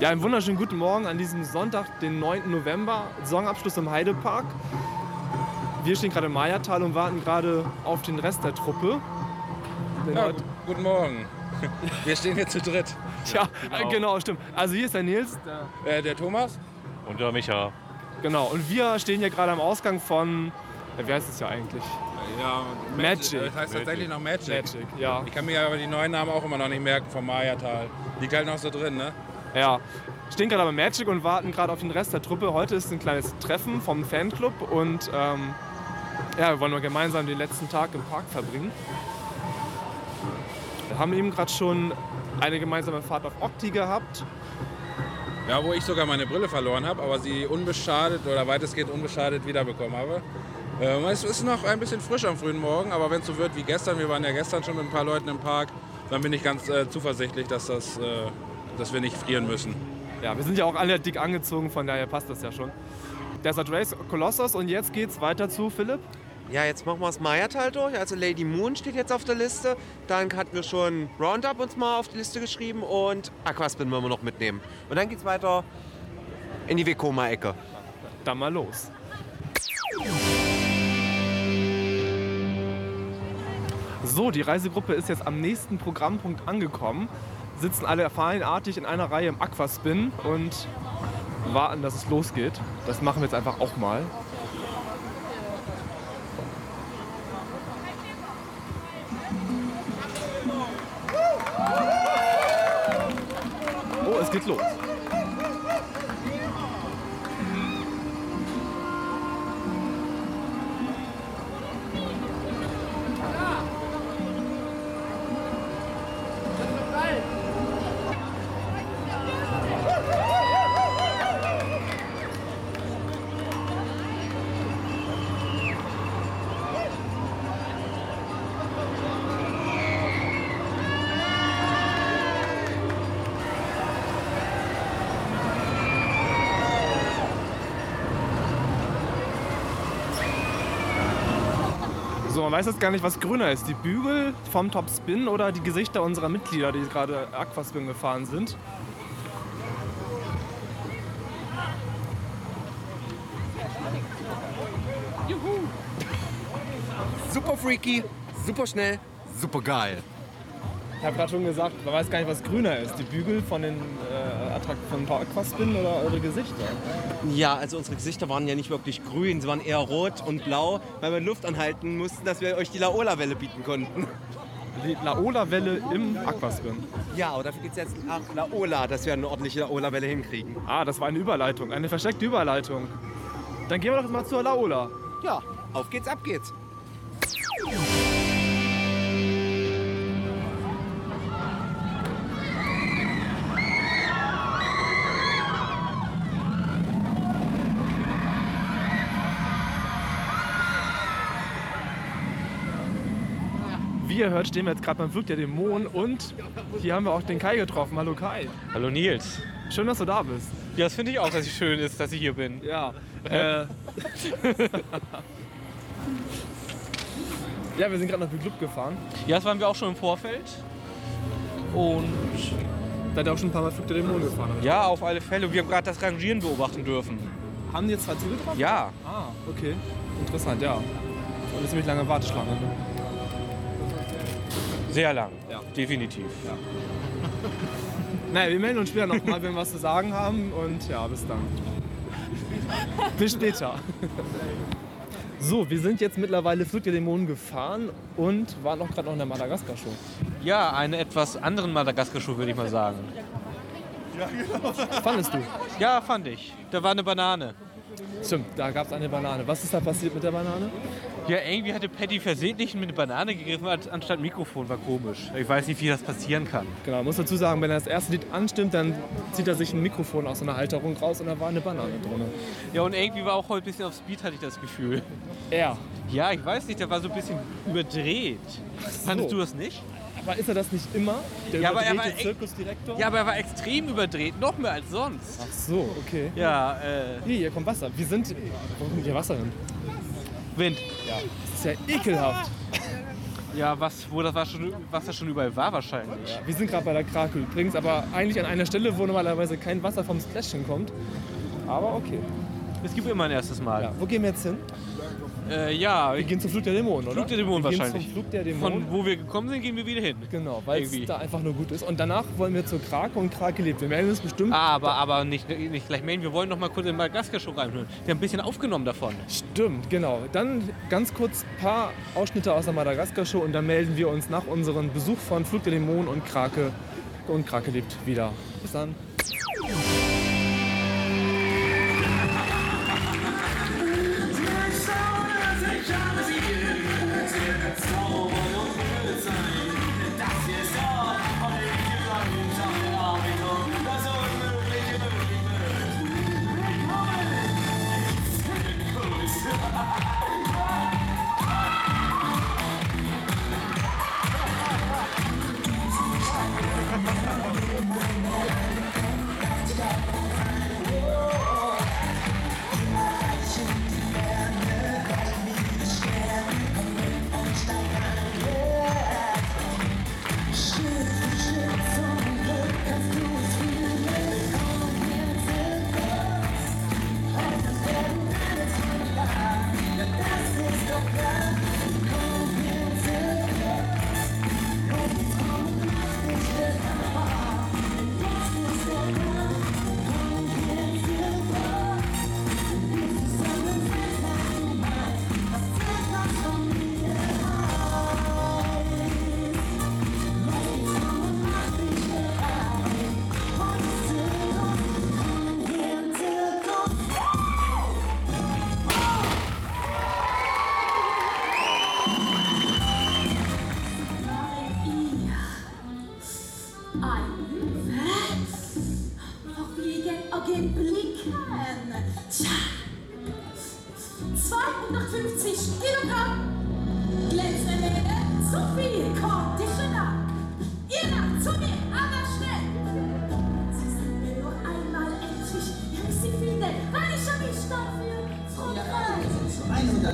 Ja, einen wunderschönen guten Morgen an diesem Sonntag, den 9. November, Saisonabschluss im Heidepark. Wir stehen gerade im Mayatal und warten gerade auf den Rest der Truppe. Ja, guten Morgen. Wir stehen hier zu dritt. Tja, genau. genau, stimmt. Also hier ist der Nils, der, Äh, der Thomas? Und der Micha. genau. Und wir stehen hier gerade am Ausgang von, ja, wie heißt es ja eigentlich? Ja, Magic. Das heißt tatsächlich noch Magic. Magic, ja. Ich kann mir aber die neuen Namen auch immer noch nicht merken vom Mayatal. Liegt halt noch so drin, ne? Ja, stehen gerade bei Magic und warten gerade auf den Rest der Truppe. Heute ist ein kleines Treffen vom Fanclub und ähm, ja, wir wollen mal gemeinsam den letzten Tag im Park verbringen. Wir haben eben gerade schon eine gemeinsame Fahrt auf Okti gehabt. Ja, wo ich sogar meine Brille verloren habe, aber sie unbeschadet oder weitestgehend unbeschadet wiederbekommen habe. Ähm, es ist noch ein bisschen frisch am frühen Morgen, aber wenn es so wird wie gestern, wir waren ja gestern schon mit ein paar Leuten im Park, dann bin ich ganz äh, zuversichtlich, dass, das, äh, dass wir nicht frieren müssen. Ja, wir sind ja auch alle dick angezogen, von daher passt das ja schon. Desert Race Colossus und jetzt geht's weiter zu Philipp. Ja, jetzt machen wir das Mayatal durch. Also Lady Moon steht jetzt auf der Liste. Dann hatten wir schon Roundup uns mal auf die Liste geschrieben und Aquaspin wollen wir noch mitnehmen. Und dann geht's weiter in die Vekoma-Ecke. Dann mal los. So, die Reisegruppe ist jetzt am nächsten Programmpunkt angekommen. Sitzen alle feinartig in einer Reihe im Aquaspin und warten, dass es losgeht. Das machen wir jetzt einfach auch mal. Oh, es geht los. Man weiß jetzt gar nicht, was grüner ist. Die Bügel vom Top Spin oder die Gesichter unserer Mitglieder, die gerade Aquaspin gefahren sind. Super freaky, super schnell, super geil. Ich habe gerade schon gesagt, man weiß gar nicht, was grüner ist. Die Bügel von den Attrakt von Aquaspin oder eure Gesichter. Ja, also unsere Gesichter waren ja nicht wirklich grün, sie waren eher rot und blau, weil wir Luft anhalten mussten, dass wir euch die Laola-Welle bieten konnten. Die Laola-Welle im Aquaspin. Ja, aber dafür geht's jetzt nach Laola, dass wir eine ordentliche Laola-Welle hinkriegen. Ah, das war eine Überleitung, eine versteckte Überleitung. Dann gehen wir doch mal zur Laola. Ja, auf geht's, ab geht's. Wie ihr hört, stehen wir jetzt gerade beim Flug der Dämonen und hier haben wir auch den Kai getroffen. Hallo Kai. Hallo Nils. Schön, dass du da bist. Ja, das finde ich auch, dass es schön ist, dass ich hier bin. Ja. Äh. ja, wir sind gerade nach dem Club gefahren. Ja, das waren wir auch schon im Vorfeld. Und Da hat er auch schon ein paar Mal Flug der Dämonen gefahren. ja, auf alle Fälle. Wir haben gerade das Rangieren beobachten dürfen. Haben die jetzt zwei zugetroffen? Ja, Ah, okay. Interessant, ja. Und eine ziemlich lange Warteschlange. Ne? Sehr lang. Ja. Definitiv. Naja, wir melden uns später nochmal, wenn wir was zu sagen haben. Und ja, bis dann. bis später. So, wir sind jetzt mittlerweile Flug der Dämonen gefahren und waren auch gerade noch in der Madagaskar-Show. Ja, eine etwas anderen Madagaskar-Show, würde ich mal sagen. Fandest du? Ja, fand ich. Da war eine Banane. Stimmt, da gab es eine Banane. Was ist da passiert mit der Banane? Ja, irgendwie hatte Patty versehentlich mit einer Banane gegriffen an- anstatt Mikrofon. War komisch. Ich weiß nicht, wie das passieren kann. Genau, muss dazu sagen, wenn er das erste Lied anstimmt, dann zieht er sich ein Mikrofon aus einer Halterung raus und da war eine Banane drin. Ja, und irgendwie war auch heute ein bisschen auf Speed, hatte ich das Gefühl. Er. Ja, ich weiß nicht, der war so ein bisschen überdreht. Fandest du das nicht? Aber ist er das nicht immer? Der Ja, aber er war Zirkusdirektor? Ja, aber er war extrem überdreht, noch mehr als sonst. Ach so, okay. Ja, äh, Hier, hier kommt Wasser. Wir sind. Wo kommt hier Wasser hin? Wind. Das ist ja ekelhaft. Ja, was, wo das war schon, was da schon überall war wahrscheinlich. Wir sind gerade bei der Krake übrigens, aber eigentlich an einer Stelle, wo normalerweise kein Wasser vom Splash hinkommt. Aber okay. Es gibt immer ein erstes Mal. Ja, wo gehen wir jetzt hin? Äh, ja Wir gehen zum Flug der Dämonen, oder? Flug der Dämonen wir gehen wahrscheinlich. Zum Flug der Dämonen. von wo wir gekommen sind, gehen wir wieder hin. Genau, weil es da einfach nur gut ist. Und danach wollen wir zur Krake und Krake lebt. Wir melden uns bestimmt. Aber, aber nicht, nicht gleich melden. Wir wollen noch mal kurz in Madagaskar-Show reinhören. Wir haben ein bisschen aufgenommen davon. Stimmt, genau. Dann ganz kurz ein paar Ausschnitte aus der Madagaskar-Show und dann melden wir uns nach unserem Besuch von Flug der Dämonen und Krake und Krake lebt wieder. Bis dann.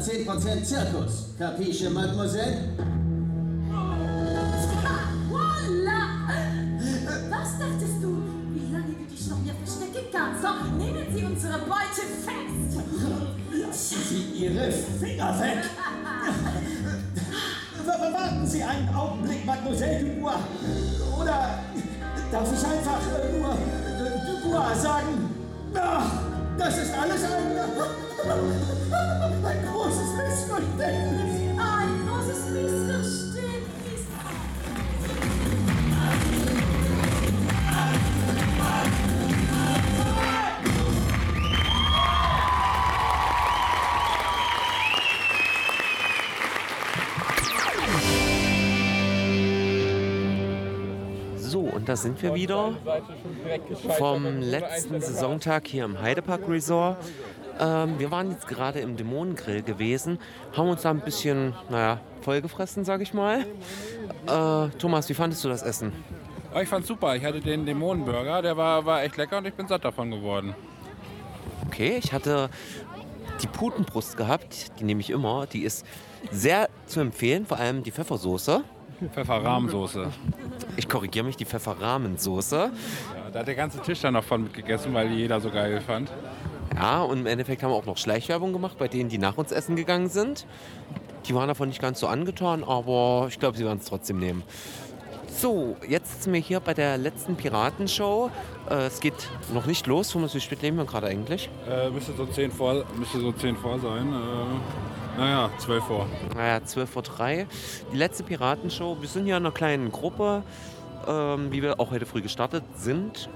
110% Zirkus. Capisce, Mademoiselle? Was dachtest du, wie lange du dich noch hier verstecken kannst? So, nehmen Sie unsere Beute fest! Lassen Sie Ihre Finger weg! Warten Sie einen Augenblick, Mademoiselle Dubois. Oder darf ich einfach äh, nur äh, Dubois sagen? Ach, das ist alles ein, ein Missverständnis. Ein großes Missverständnis! So, und da sind wir wieder vom letzten Saisontag hier im Heidepark Resort. Ähm, wir waren jetzt gerade im Dämonengrill gewesen, haben uns da ein bisschen, naja, vollgefressen, sag ich mal. Äh, Thomas, wie fandest du das Essen? Oh, ich fand's super. Ich hatte den Dämonenburger, der war, war echt lecker und ich bin satt davon geworden. Okay, ich hatte die Putenbrust gehabt, die nehme ich immer. Die ist sehr zu empfehlen, vor allem die Pfeffersoße. Pfefferrahmsoße. Ich korrigiere mich, die Pfefferrahmensoße. Ja, da hat der ganze Tisch dann noch von mitgegessen, weil die jeder so geil fand. Ja, und im Endeffekt haben wir auch noch Schleichwerbung gemacht bei denen, die nach uns essen gegangen sind. Die waren davon nicht ganz so angetan, aber ich glaube, sie werden es trotzdem nehmen. So, jetzt sitzen wir hier bei der letzten Piratenshow. Äh, es geht noch nicht los. Thomas, wie spät leben wir gerade eigentlich? Äh, müsste, so 10 vor, müsste so 10 vor sein. Äh, naja, 12 vor. Naja, 12.03 Uhr. Die letzte Piratenshow. Wir sind hier in einer kleinen Gruppe, ähm, wie wir auch heute früh gestartet sind.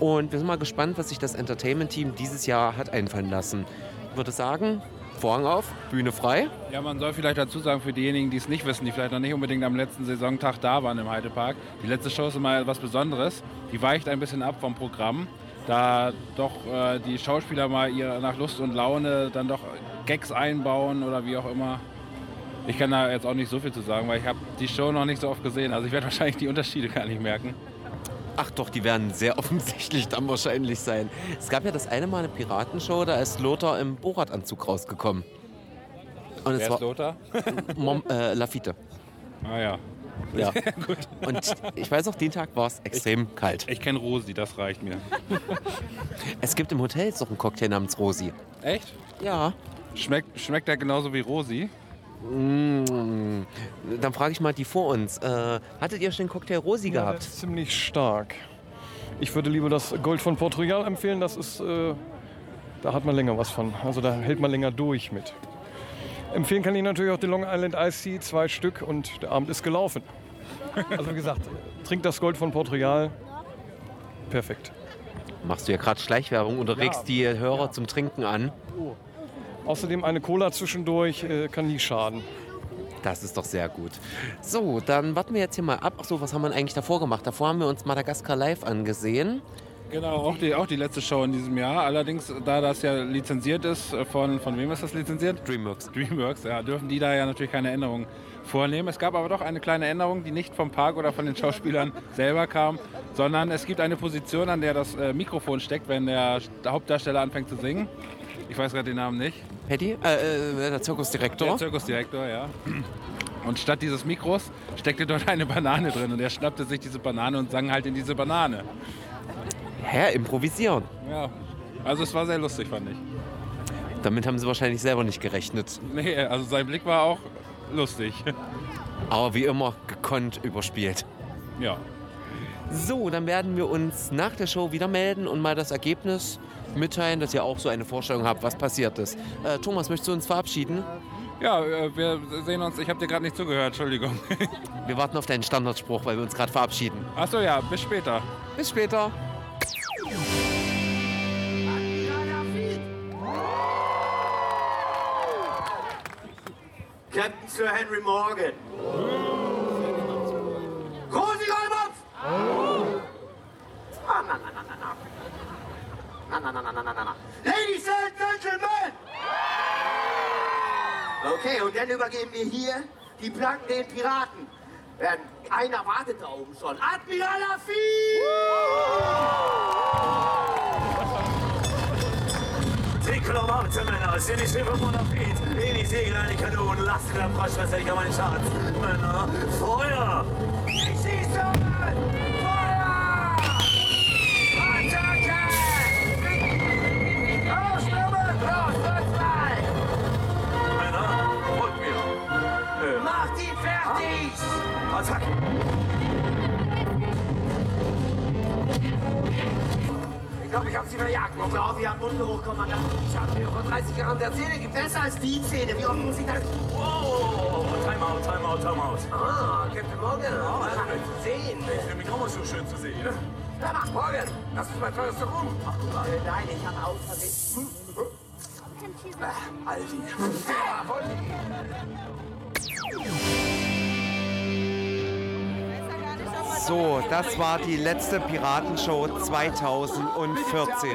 Und wir sind mal gespannt, was sich das Entertainment-Team dieses Jahr hat einfallen lassen. Ich würde sagen, Vorhang auf, Bühne frei. Ja, man soll vielleicht dazu sagen, für diejenigen, die es nicht wissen, die vielleicht noch nicht unbedingt am letzten Saisontag da waren im Heidepark, die letzte Show ist immer etwas Besonderes. Die weicht ein bisschen ab vom Programm, da doch äh, die Schauspieler mal ihr nach Lust und Laune dann doch Gags einbauen oder wie auch immer. Ich kann da jetzt auch nicht so viel zu sagen, weil ich habe die Show noch nicht so oft gesehen. Also ich werde wahrscheinlich die Unterschiede gar nicht merken. Ach doch, die werden sehr offensichtlich dann wahrscheinlich sein. Es gab ja das eine Mal eine Piratenshow, da ist Lothar im Borat-Anzug rausgekommen. Und es Wer war ist Lothar? Mom, äh, Lafitte. Ah ja. Ja. Und ich weiß auch, den Tag war es extrem kalt. Ich kenne Rosi, das reicht mir. Es gibt im Hotel jetzt noch einen Cocktail namens Rosi. Echt? Ja. Schmeckt, schmeckt der genauso wie Rosi? Mm. Dann frage ich mal die vor uns. Äh, hattet ihr schon den Cocktail Rosi Ja, der gehabt? ist ziemlich stark. Ich würde lieber das Gold von Portugal empfehlen. Das ist, äh, da hat man länger was von. Also da hält man länger durch mit. Empfehlen kann ich natürlich auch den Long Island Ice Tea, zwei Stück und der Abend ist gelaufen. Also wie gesagt, trinkt das Gold von Portugal. Perfekt. Machst du ja gerade Schleichwerbung oder regst die Hörer zum Trinken an? Außerdem eine Cola zwischendurch äh, kann nie schaden. Das ist doch sehr gut. So, dann warten wir jetzt hier mal ab. Ach so, was haben wir eigentlich davor gemacht? Davor haben wir uns Madagaskar live angesehen. Genau, auch die, auch die letzte Show in diesem Jahr. Allerdings, da das ja lizenziert ist, äh, von, von wem ist das lizenziert? Dreamworks. Dreamworks, ja, dürfen die da ja natürlich keine Änderungen vornehmen. Es gab aber doch eine kleine Änderung, die nicht vom Park oder von den Schauspielern selber kam, sondern es gibt eine Position, an der das äh, Mikrofon steckt, wenn der, Hauptdarsteller anfängt zu singen. Ich weiß gerade den Namen nicht. Paddy, äh, äh, der Zirkusdirektor. Der Zirkusdirektor, ja. Und statt dieses Mikros steckte dort eine Banane drin und er schnappte sich diese Banane und sang halt in diese Banane. Hä, improvisieren. Ja, also es war sehr lustig, fand ich. Damit haben sie wahrscheinlich selber nicht gerechnet. Nee, also sein Blick war auch lustig. Aber wie immer gekonnt überspielt. Ja. So, dann werden wir uns nach der Show wieder melden und mal das Ergebnis mitteilen, dass ihr auch so eine Vorstellung habt, was passiert ist. Äh, Thomas, möchtest du uns verabschieden? Ja, äh, wir sehen uns. Ich habe dir gerade nicht zugehört, Entschuldigung. Wir warten auf deinen Standardspruch, weil wir uns gerade verabschieden. Achso, ja, bis später. Bis später. Captain Sir Henry Morgan. Golbopf! Na, na, na. Ladies and Gentlemen! Okay, und dann übergeben wir hier die Planken den Piraten. Denn einer wartet da oben schon. Admiral Lafitte! Mountain Männer, sind die Schiffe Lafitte. In die Segel eine Kanone, lasst der Frosch, was ich meine Schatz. Männer, Feuer! Ich schieße! Ich glaube, ich habe sie verjagt. Ich glaube, wir haben Mundgeruch, Kommandant. Ich habe mir vor 30 Jahren der Zähne gibt besser als die Zähne. Wie oft muss ich das... Oh, time out, time out, time out. Ah, Captain Morgan. Oh, schön zu sehen. Ich finde mich auch mal so schön zu sehen. Ja, Morgan. Das ist mein teuerster Ruhm. Ach, äh, nein, ich habe aus Versehen... Ah, Aldi. Ja, voll. So, das war die letzte Piratenshow 2014.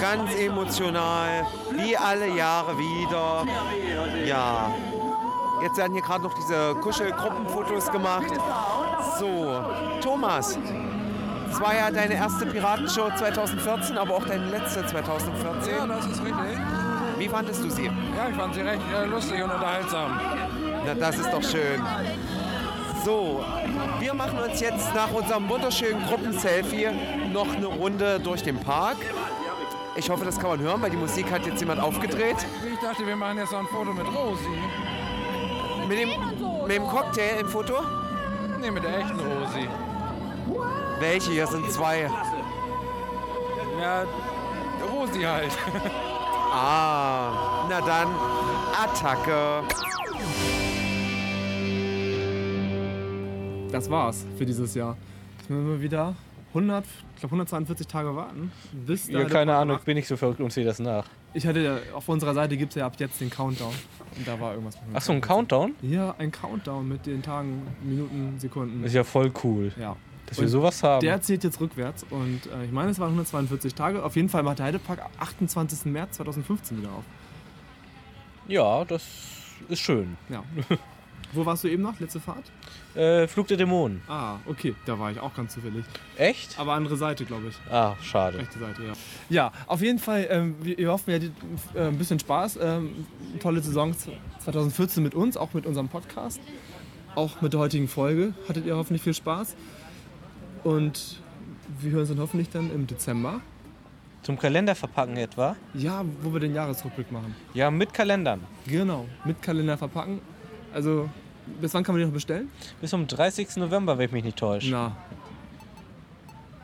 Ganz emotional, wie alle Jahre wieder. Ja, jetzt werden hier gerade noch diese Kuschelgruppenfotos gemacht. So, Thomas, das war ja deine erste Piratenshow 2014, aber auch deine letzte 2014. Ja, das ist richtig. Wie fandest du sie? Ja, ich fand sie recht äh, lustig und unterhaltsam. Na, das ist doch schön. So, wir machen uns jetzt nach unserem wunderschönen Gruppenselfie noch eine Runde durch den Park. Ich hoffe, das kann man hören, weil die Musik hat jetzt jemand aufgedreht. Ich dachte, wir machen jetzt noch ein Foto mit Rosi. Mit dem, mit dem Cocktail im Foto? Nee, mit der echten Rosi. Welche? Hier sind zwei. Ja, Rosi halt. Ah, na dann, Attacke. Das war's für dieses Jahr. Jetzt müssen wir wieder 100, ich glaube 142 Tage warten. Bis Ja, keine Ahnung, bin ich so verrückt und sehe das nach. Ich hatte ja, auf unserer Seite gibt es ja ab jetzt den Countdown. Und da war irgendwas. Ach so, ein Countdown? Ja, ein Countdown mit den Tagen, Minuten, Sekunden. Ist ja voll cool, ja. dass wir Und sowas haben. Der zählt jetzt rückwärts und äh, ich meine, es waren 142 Tage. Auf jeden Fall macht der Heidepark 28. März 2015 wieder auf. ja, das ist schön. Ja. Wo warst du eben noch? Letzte Fahrt? Äh, Flug der Dämonen. Ah, okay. Da war ich auch ganz zufällig. Echt? Aber andere Seite, glaube ich. Ah, schade. Rechte Seite, ja. Ja, auf jeden Fall, ähm, wir, wir hoffen, ihr hattet äh, ein bisschen Spaß. Ähm, tolle Saison 2014 mit uns, auch mit unserem Podcast. auch mit der heutigen Folge. Hattet ihr hoffentlich viel Spaß. Und wir hören uns dann hoffentlich dann im Dezember. Zum Kalender verpacken etwa? Ja, wo wir den Jahresrückblick machen. Ja, mit Kalendern. Genau, mit Kalender verpacken. Also, bis wann kann man die noch bestellen? Bis zum 30. November, wenn ich mich nicht täusche. Na,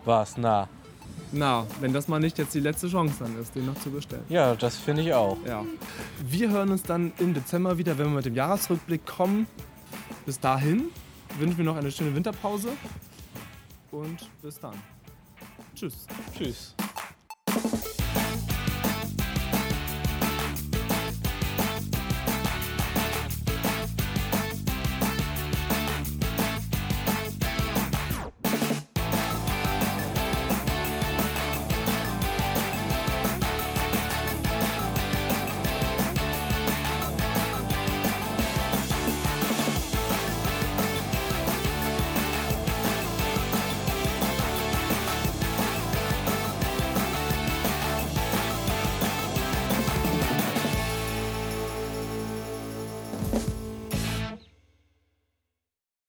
War's, na. na, wenn das mal nicht jetzt die letzte Chance dann ist, den noch zu bestellen. Ja, das finde ich auch. Ja. Wir hören uns dann im Dezember wieder, wenn wir mit dem Jahresrückblick kommen. Bis dahin wünschen wir noch eine schöne Winterpause und bis dann. Tschüss. Tschüss.